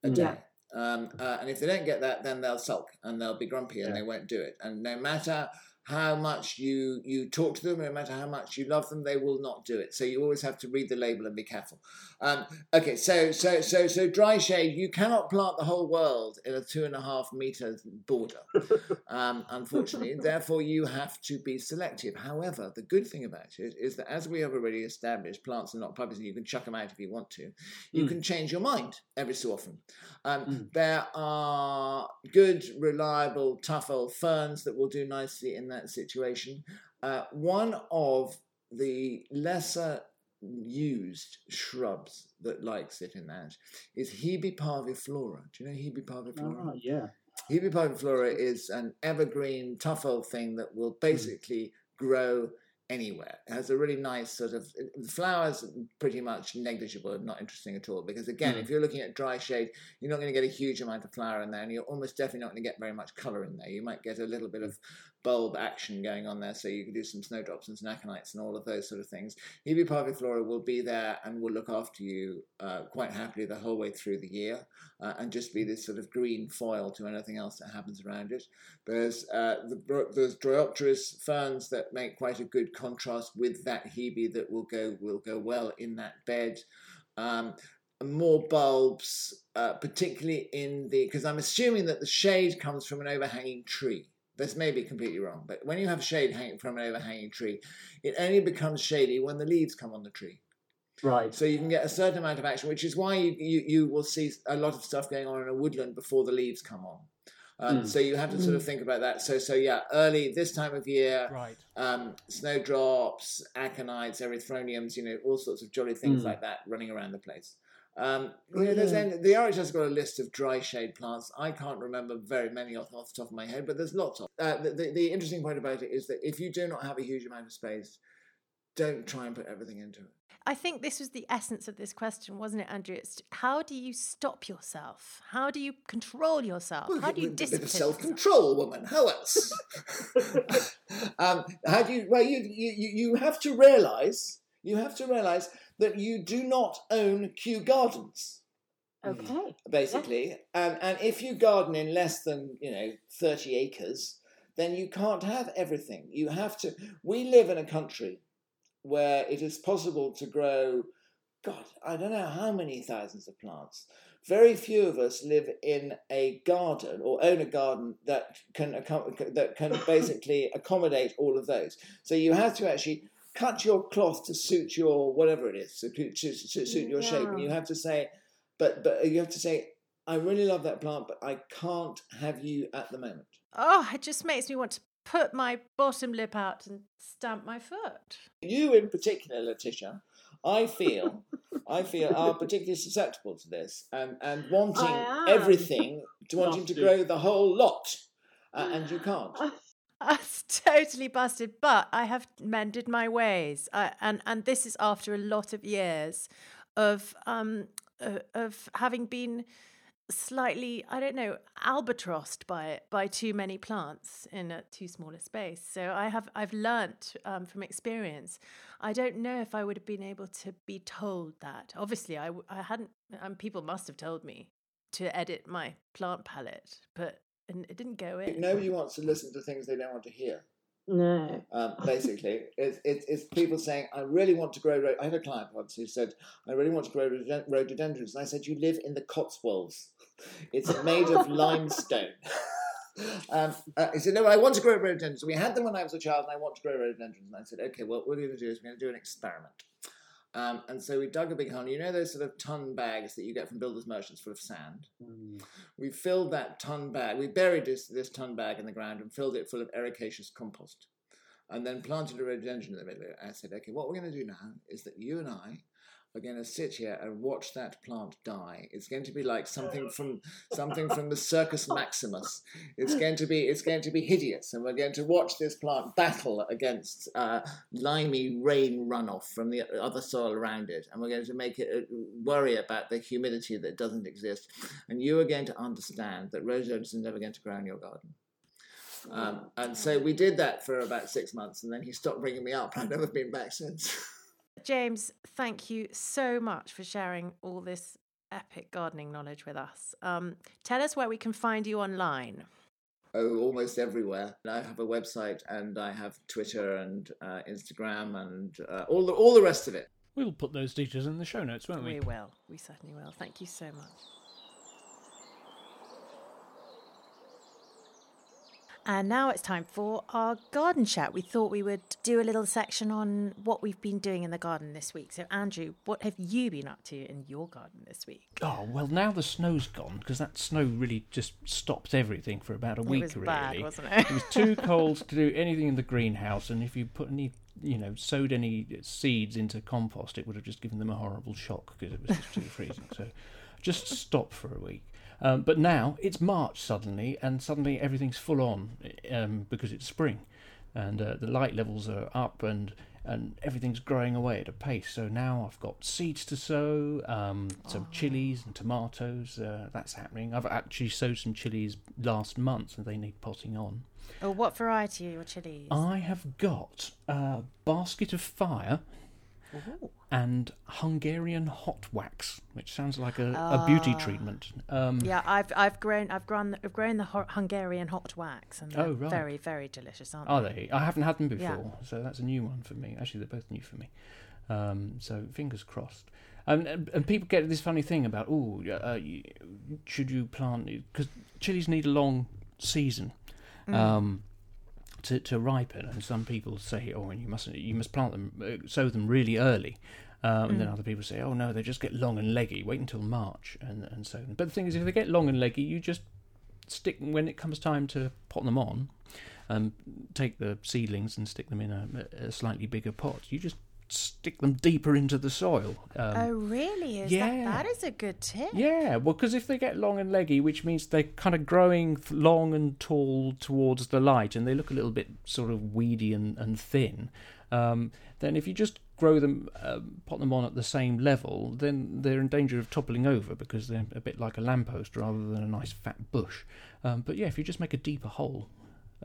a Mm. day. Um, uh, and if they don't get that, then they'll sulk and they'll be grumpy and Yeah. they won't do it. And no matter how much you you talk to them, no matter how much you love them, they will not do it. So you always have to read the label and be careful. Um, okay, so so so so dry shade. You cannot plant the whole world in a two and a half meter border, um, unfortunately. Therefore, you have to be selective. However, the good thing about it is that as we have already established, plants are not puppies, and you can chuck them out if you want to. You Mm. can change your mind every so often. Um, Mm. There are good, reliable, tough old ferns that will do nicely in that situation. Uh, one of the lesser used shrubs that likes it in that is Hebe parviflora. Do you know Hebe parviflora? Ah, yeah. Hebe parviflora is an evergreen, tough old thing that will basically grow anywhere. It has a really nice sort of the flowers pretty much negligible and not interesting at all. Because again, Mm. if you're looking at dry shade, you're not going to get a huge amount of flower in there, and you're almost definitely not going to get very much colour in there. You might get a little bit of bulb action going on there, so you can do some snowdrops and aconites and all of those sort of things. Hebe parviflora will be there and will look after you uh, quite happily the whole way through the year, uh, and just be this sort of green foil to anything else that happens around it. There's uh, the there's ferns that make quite a good contrast with that Hebe that will go will go well in that bed. Um, more bulbs, uh, particularly in the because I'm assuming that the shade comes from an overhanging tree. This may be completely wrong, but when you have shade hanging from an overhanging tree, it only becomes shady when the leaves come on the tree. Right. So you can get a certain amount of action, which is why you, you, you will see a lot of stuff going on in a woodland before the leaves come on. Um, Mm. So you have to sort of think about that. So so yeah, early this time of year, Right. um, snowdrops, aconites, erythroniums, you know, all sorts of jolly things Mm. like that running around the place. Um, you there's Yeah. the RHS has got a list of dry shade plants. I can't remember very many off, off the top of my head, but there's lots of. Uh, the, the, the interesting point about it is that if you do not have a huge amount of space, don't try and put everything into it. I think this was the essence of this question, wasn't it, Andrew? It's how do you stop yourself? How do you control yourself? How do you a bit discipline of yourself? self-control, woman? How else? um, how do you? Well, you you you you have to realise. You have to realise that you do not own Kew Gardens, mm. Okay. basically, and um, and if you garden in less than you know thirty acres, then you can't have everything. You have to. We live in a country where it is possible to grow. God, I don't know how many thousands of plants. Very few of us live in a garden or own a garden that can accom- that can basically accommodate all of those. So you have to actually cut your cloth to suit your whatever it is, to, to, to suit your shape, and you have to say, but but you have to say, I really love that plant, but I can't have you at the moment. Oh, it just makes me want to put my bottom lip out and stamp my foot. You in particular, Laetitia, I feel, I feel are particularly susceptible to this and and wanting everything, to wanting to grow the whole lot, uh, and you can't. That's totally busted, but I have mended my ways, I, and and this is after a lot of years of um uh, of having been slightly I don't know albatrossed by by too many plants in a too small a space. So I have I've learnt um, from experience. I don't know if I would have been able to be told that. Obviously, I I hadn't. Um, people must have told me to edit my plant palette, but and it didn't go in. Nobody wants to listen to things they don't want to hear. No. Um, basically, it's, it's, it's people saying, I really want to grow. I had a client once who said, I really want to grow rhododendrons. And I said, You live in the Cotswolds. It's made of limestone. um, uh, he said, No, I want to grow rhododendrons. We had them when I was a child, and I want to grow rhododendrons. And I said, Okay, well, what we're going to do is we're going to do an experiment. Um, and so we dug a big hole. You know those sort of ton bags that you get from builders merchants full of sand? Mm. We filled that ton bag, we buried this, this ton bag in the ground and filled it full of ericaceous compost. And then planted a rhododendron in the middle of it. I said, okay, what we're going to do now is that you and I are going to sit here and watch that plant die. It's going to be like something from something from the Circus Maximus. It's going to be it's going to be hideous, and we're going to watch this plant battle against uh, limey rain runoff from the other soil around it, and we're going to make it uh, worry about the humidity that doesn't exist. And you are going to understand that rhododendrons are never going to grow in your garden. Um, and so we did that for about six months, and then he stopped bringing me up. I've never been back since. James, thank you so much for sharing all this epic gardening knowledge with us. Um, tell us where we can find you online. oh, almost everywhere. I have a website and I have Twitter and uh, Instagram and uh, all the all the rest of it. We'll put those details in the show notes, won't we? We will. We certainly will. Thank you so much. And now it's time for our garden chat. We thought we would do a little section on what we've been doing in the garden this week. So, Andrew, what have you been up to in your garden this week? Oh well, now the snow's gone because that snow really just stopped everything for about a week. it was really, bad, wasn't it? it was too cold to do anything in the greenhouse, and if you put any, you know, sowed any seeds into compost, it would have just given them a horrible shock because it was just too freezing. So, just stop for a week. Um, but now it's March suddenly, and suddenly everything's full on um, because it's spring, and uh, the light levels are up, and and everything's growing away at a pace. So now I've got seeds to sow, um, some chilies and tomatoes. Uh, that's happening. I've actually sowed some chilies last month, and they need potting on. Or what variety are your chilies? I have got a basket of fire Ooh. and Hungarian hot wax, which sounds like a, a beauty treatment. Um, Yeah, I've I've grown I've grown I've grown the Ho- Hungarian hot wax, and they're Oh, right. very very delicious, aren't Are they? they? I haven't had them before, Yeah. so that's a new one for me. Actually, they're both new for me. Um, so fingers crossed. Um, and, and people get this funny thing about, oh, uh, should you plant? Because chilies need a long season um, to to ripen, and some people say, oh, and you mustn't, you must plant them, uh, sow them really early. Um, and then other people say, oh no, they just get long and leggy. Wait until March and and them. But the thing is, if they get long and leggy, you just stick when it comes time to pot them on um, take the seedlings and stick them in a, a slightly bigger pot. You just stick them deeper into the soil. Um, Oh, really? Is yeah. that that is a good tip? yeah, well, because if they get long and leggy, which means they're kind of growing long and tall towards the light, and they look a little bit sort of weedy and, and thin, um, then if you just grow them, um, pot them on at the same level, then they're in danger of toppling over because they're a bit like a lamppost rather than a nice fat bush. Um, but yeah, if you just make a deeper hole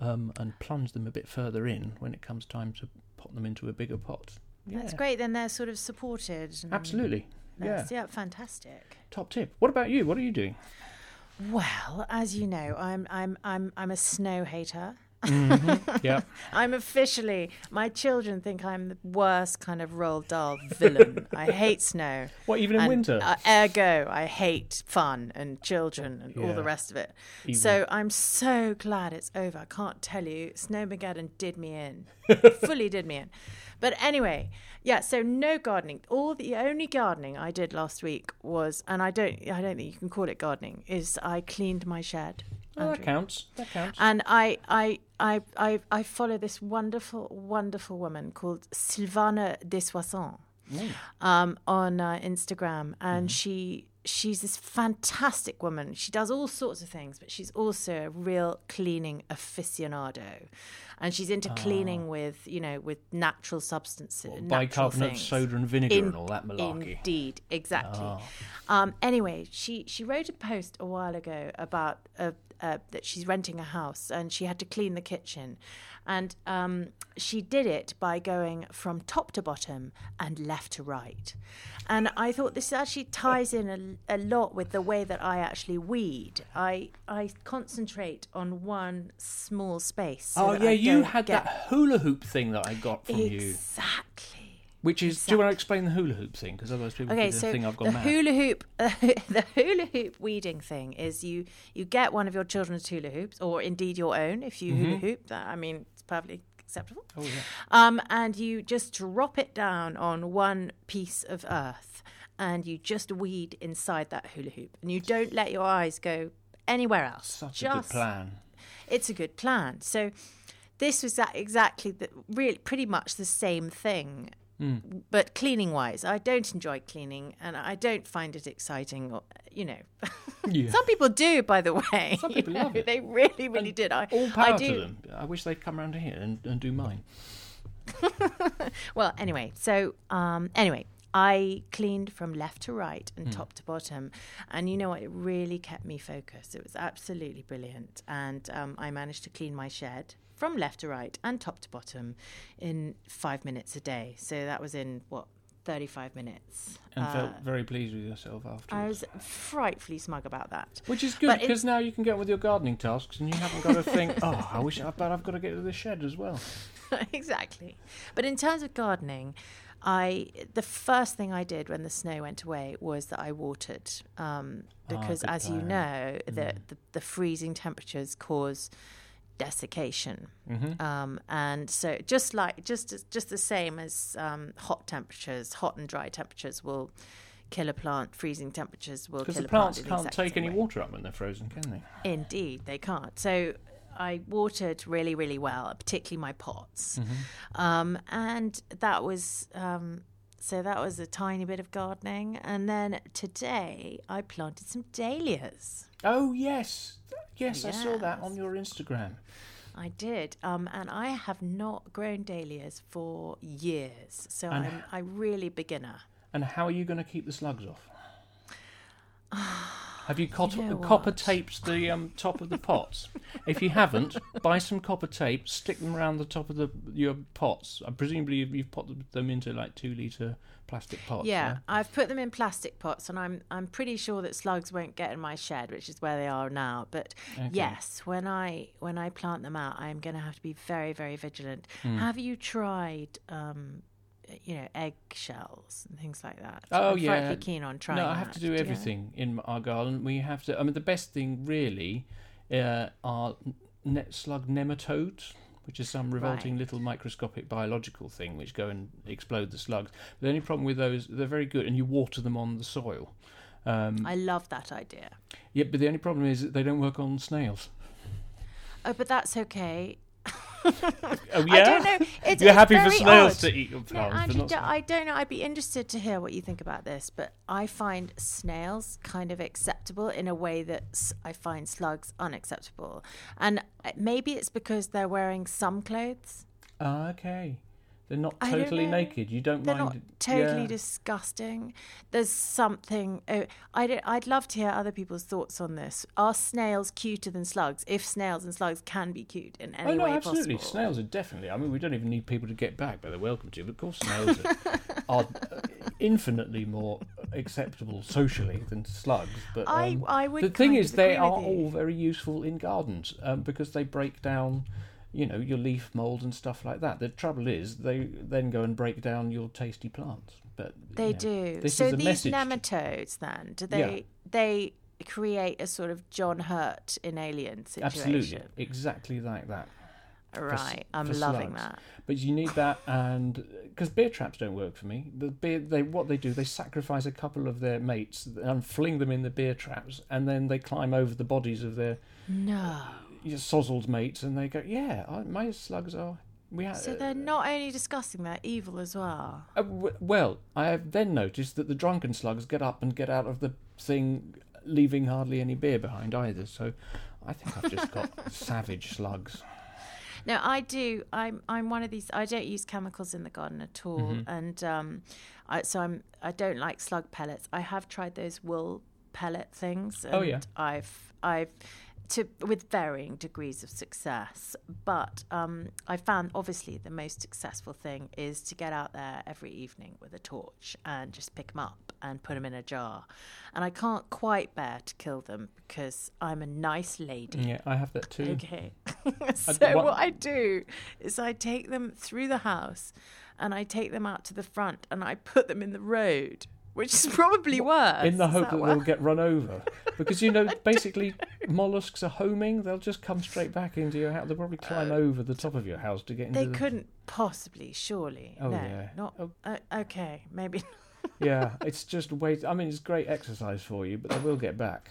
um, and plunge them a bit further in when it comes time to pot them into a bigger pot. That's yeah, great. Then they're sort of supported. Absolutely. Yeah. yeah, fantastic. Top tip. What about you? What are you doing? Well, as you know, I'm I'm I'm I'm a snow hater. Yeah. I'm officially. My children think I'm the worst kind of Roald Dahl villain. I hate snow. What, even in and, winter? Uh, ergo, I hate fun and children and all the rest of it. Even- So I'm so glad it's over. I can't tell you, Snowmageddon did me in, fully did me in. But anyway, yeah. So no gardening. All the only gardening I did last week was, and I don't, I don't think you can call it gardening. Is I cleaned my shed. Oh, that counts. That counts. And I, I, I, I, I follow this wonderful, wonderful woman called Sylvana de Soissons um, on uh, Instagram, and she she's this fantastic woman. She does all sorts of things, but she's also a real cleaning aficionado, and she's into cleaning with you know with natural substances, natural Bicarbonate things. soda and vinegar In- and all that malarkey. Indeed, exactly. Oh. Um, anyway, she she wrote a post a while ago about uh, uh, that she's renting a house and she had to clean the kitchen, and um, she did it by going from top to bottom and left to right. And I thought this actually ties in a, a lot with the way that I actually weed. I I concentrate on one small space. so oh yeah, you had get- that hula hoop thing that I got from you, exactly. Which is. Do you want to explain the hula hoop thing? Because otherwise people Okay, so think I've the gone mad. hula hoop, the hula hoop weeding thing is you you get one of your children's hula hoops, or indeed your own if you hula hoop. That I mean, it's perfectly acceptable. Mm-hmm. Oh yeah. Um, and you just drop it down on one piece of earth, and you just weed inside that hula hoop, and you don't let your eyes go anywhere else. Such a good plan. it's a good plan. So this was exactly the really pretty much the same thing. Hmm. But cleaning wise, I don't enjoy cleaning and I don't find it exciting or you know. Yeah. Some people do, by the way. Some you people love know, it. They really, really did. I, All power I do. to them. I wish they'd come around here and, and do mine. Well, anyway, so um, anyway, I cleaned from left to right and top to bottom, and you know what? It really kept me focused. It was absolutely brilliant, and um, I managed to clean my shed from left to right and top to bottom in five minutes a day. So that was in what 35 minutes. And Uh, felt very pleased with yourself afterwards. I was frightfully smug about that. Which is good because now you can get with your gardening tasks and you haven't got to think, oh, I wish I bet I've got to get to the shed as well. exactly. But in terms of gardening, I the first thing I did when the snow went away was that I watered um, because, good as you plan. know, the, the the freezing temperatures cause desiccation, um, and so just like just just the same as um, hot temperatures, hot and dry temperatures will kill a plant. Freezing temperatures will kill a plant. plants in the can't take any way. water up when they're frozen, can they? Indeed, they can't. So I watered really, really well, particularly my pots, Mm-hmm. um, and that was um, so that was a tiny bit of gardening. And then today I planted some dahlias. Oh, yes. Yes, I saw that on your Instagram. I did, um, and I have not grown dahlias for years, so And- I'm I'm really beginner. And how are you going to keep the slugs off? Have you, cot- know copper taped the um, top of the pots? if you haven't, buy some copper tape, stick them around the top of the your pots. Uh, presumably, you've, you've put them into like two litre plastic pots. Yeah, I've put them in plastic pots, and I'm I'm pretty sure that slugs won't get in my shed, which is where they are now. But yes, when I when I plant them out, I'm going to have to be very very vigilant. Hmm. Have you tried, um, you know, eggshells and things like that? Oh I'm yeah. frightfully keen on trying. No, I have that. to do everything in our garden. We have to. I mean, the best thing really uh, are net slug nematodes, which is some revolting Right. little microscopic biological thing which go and explode the slugs. The only problem with those, they're very good, and you water them on the soil. Um, I love that idea. yeah, but the only problem is that they don't work on snails. Oh, but that's okay. Oh I don't know. It's, You're it's happy for snails odd. to eat your No, plants, Andrew, do- I don't know. I'd be interested to hear what you think about this, but I find snails kind of acceptable in a way that I find slugs unacceptable. And uh, maybe it's because they're wearing some clothes. Ah, okay. They're not I totally naked. You don't They're mind. not totally yeah. disgusting. There's something. Oh, I'd, I'd love to hear other people's thoughts on this. Are snails cuter than slugs? If snails and slugs can be cute in any Oh no, way absolutely. possible. Snails are definitely. I mean, we don't even need people to get back, but they're welcome to. But of course, snails are, are infinitely more acceptable socially than slugs. But I- um, I would The thing is, they are all very useful in gardens um, because they break down. You know your leaf mold and stuff like that. The trouble is, they then go and break down your tasty plants. But They you know, do. This so these nematodes, then, do Yeah. they they create a sort of John Hurt in Alien situation? Absolutely, exactly like that. Right. I'm for loving slugs. that. But you need that, and because beer traps don't work for me. The beer, they what they do, they sacrifice a couple of their mates and fling them in the beer traps, and then they climb over the bodies of their No. You know, sozzled mates, and they go, "Yeah, I, my slugs are." We ha- So they're not only discussing they're evil as well. Uh, w- well, I have then noticed that the drunken slugs get up and get out of the thing, leaving hardly any beer behind either. So, I think I've just got savage slugs. No, I do. I'm I'm one of these. I don't use chemicals in the garden at all, Mm-hmm. and um, I, so I'm I don't like slug pellets. I have tried those wool pellet things. And Oh, yeah. I've I've to with varying degrees of success, but um, I found obviously the most successful thing is to get out there every evening with a torch and just pick them up and put them in a jar. And I can't quite bear to kill them because I'm a nice lady. Yeah, I have that too. Okay. so what- what I do is I take them through the house and I take them out to the front and I put them in the road, which is probably worse. in the hope that, that they'll get run over. Because you know, basically, mollusks are homing. They'll just come straight back into your house. They'll probably climb over the top of your house to get into. Uh, They the... couldn't possibly, surely. Oh, no, yeah. not. Oh. Uh, okay, maybe. Yeah, it's just wait. I mean, it's great exercise for you, but they will get back.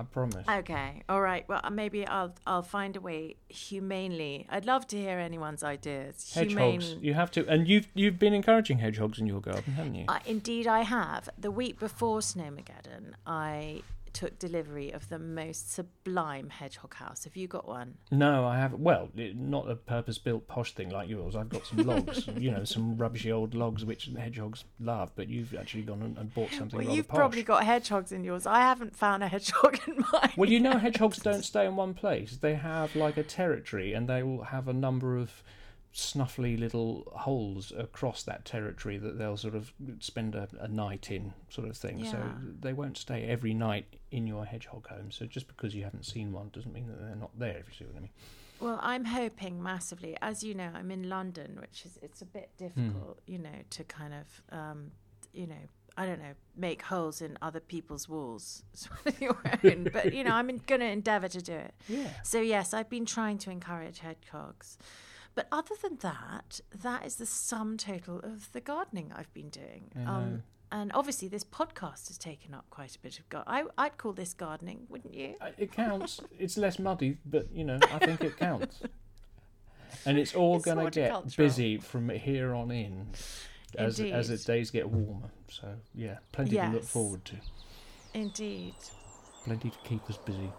I promise. Okay, all right. Well, uh, maybe I'll I'll find a way humanely. I'd love to hear anyone's ideas. hedgehogs, Humane. you have to, and you've you've been encouraging hedgehogs in your garden, haven't you? Uh, indeed, I have. The week before Snowmageddon, I took delivery of the most sublime hedgehog house. Have you got one? No, I haven't. Well, not a purpose-built posh thing like yours. I've got some logs, you know, some rubbishy old logs which hedgehogs love. But you've actually gone and, and bought something Well, you've posh. probably got hedgehogs in yours. I haven't found a hedgehog in mine. Well, you know, hedgehogs don't stay in one place. They have like a territory, and they will have a number of snuffly little holes across that territory that they'll sort of spend a, a night in, sort of thing. So they won't stay every night in your hedgehog home. So just because you haven't seen one doesn't mean that they're not there. If you see what I mean. Well, I'm hoping massively. As you know, I'm in London, which is it's a bit difficult, you know, to kind of, um, you know, I don't know, make holes in other people's walls with your own. but you know, I'm going to endeavour to do it. Yeah. So yes, I've been trying to encourage hedgehogs. But other than that, that is the sum total of the gardening I've been doing. Um, and obviously, this podcast has taken up quite a bit of gar- I, I'd call this gardening, wouldn't you? Uh, It counts. it's less muddy, but you know, I think it counts. And it's all It's going to get horticultural. busy from here on in, as as the Indeed. days get warmer. So yeah, plenty to look Yes. forward to. Indeed. Plenty to keep us busy.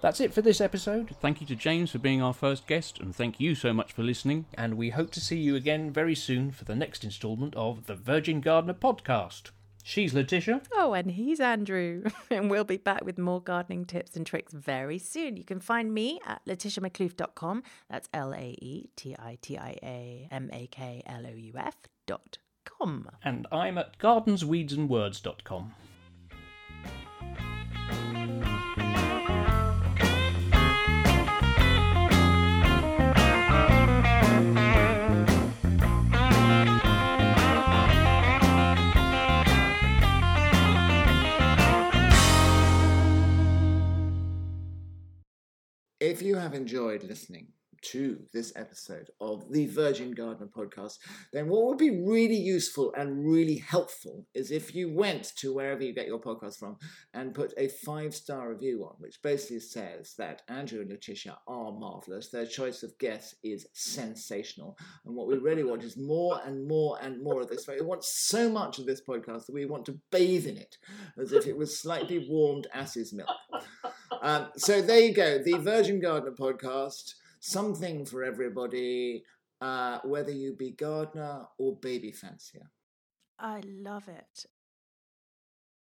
That's it for this episode, Thank you to James for being our first guest, and thank you so much for listening. and we hope to see you again very soon for the next instalment of the Virgin Gardener podcast. She's Laetitia. Oh, and he's Andrew. and we'll be back with more gardening tips and tricks very soon. You can find me at laetitiamaklouf.com. That's L A E T I T I A M A K L O U F dot com. And I'm at gardensweedsandwords.com. If you have enjoyed listening to this episode of the Virgin Gardener podcast, then what would be really useful and really helpful is if you went to wherever you get your podcast from and put a five star review on, which basically says that Andrew and Laetitia are marvelous. Their choice of guests is sensational. And what we really want is more and more and more of this. We want so much of this podcast that we want to bathe in it as if it was slightly warmed ass's milk. Um, so there you go, the Virgin Gardener podcast. Something for everybody, uh, whether you be gardener or baby fancier. I love it.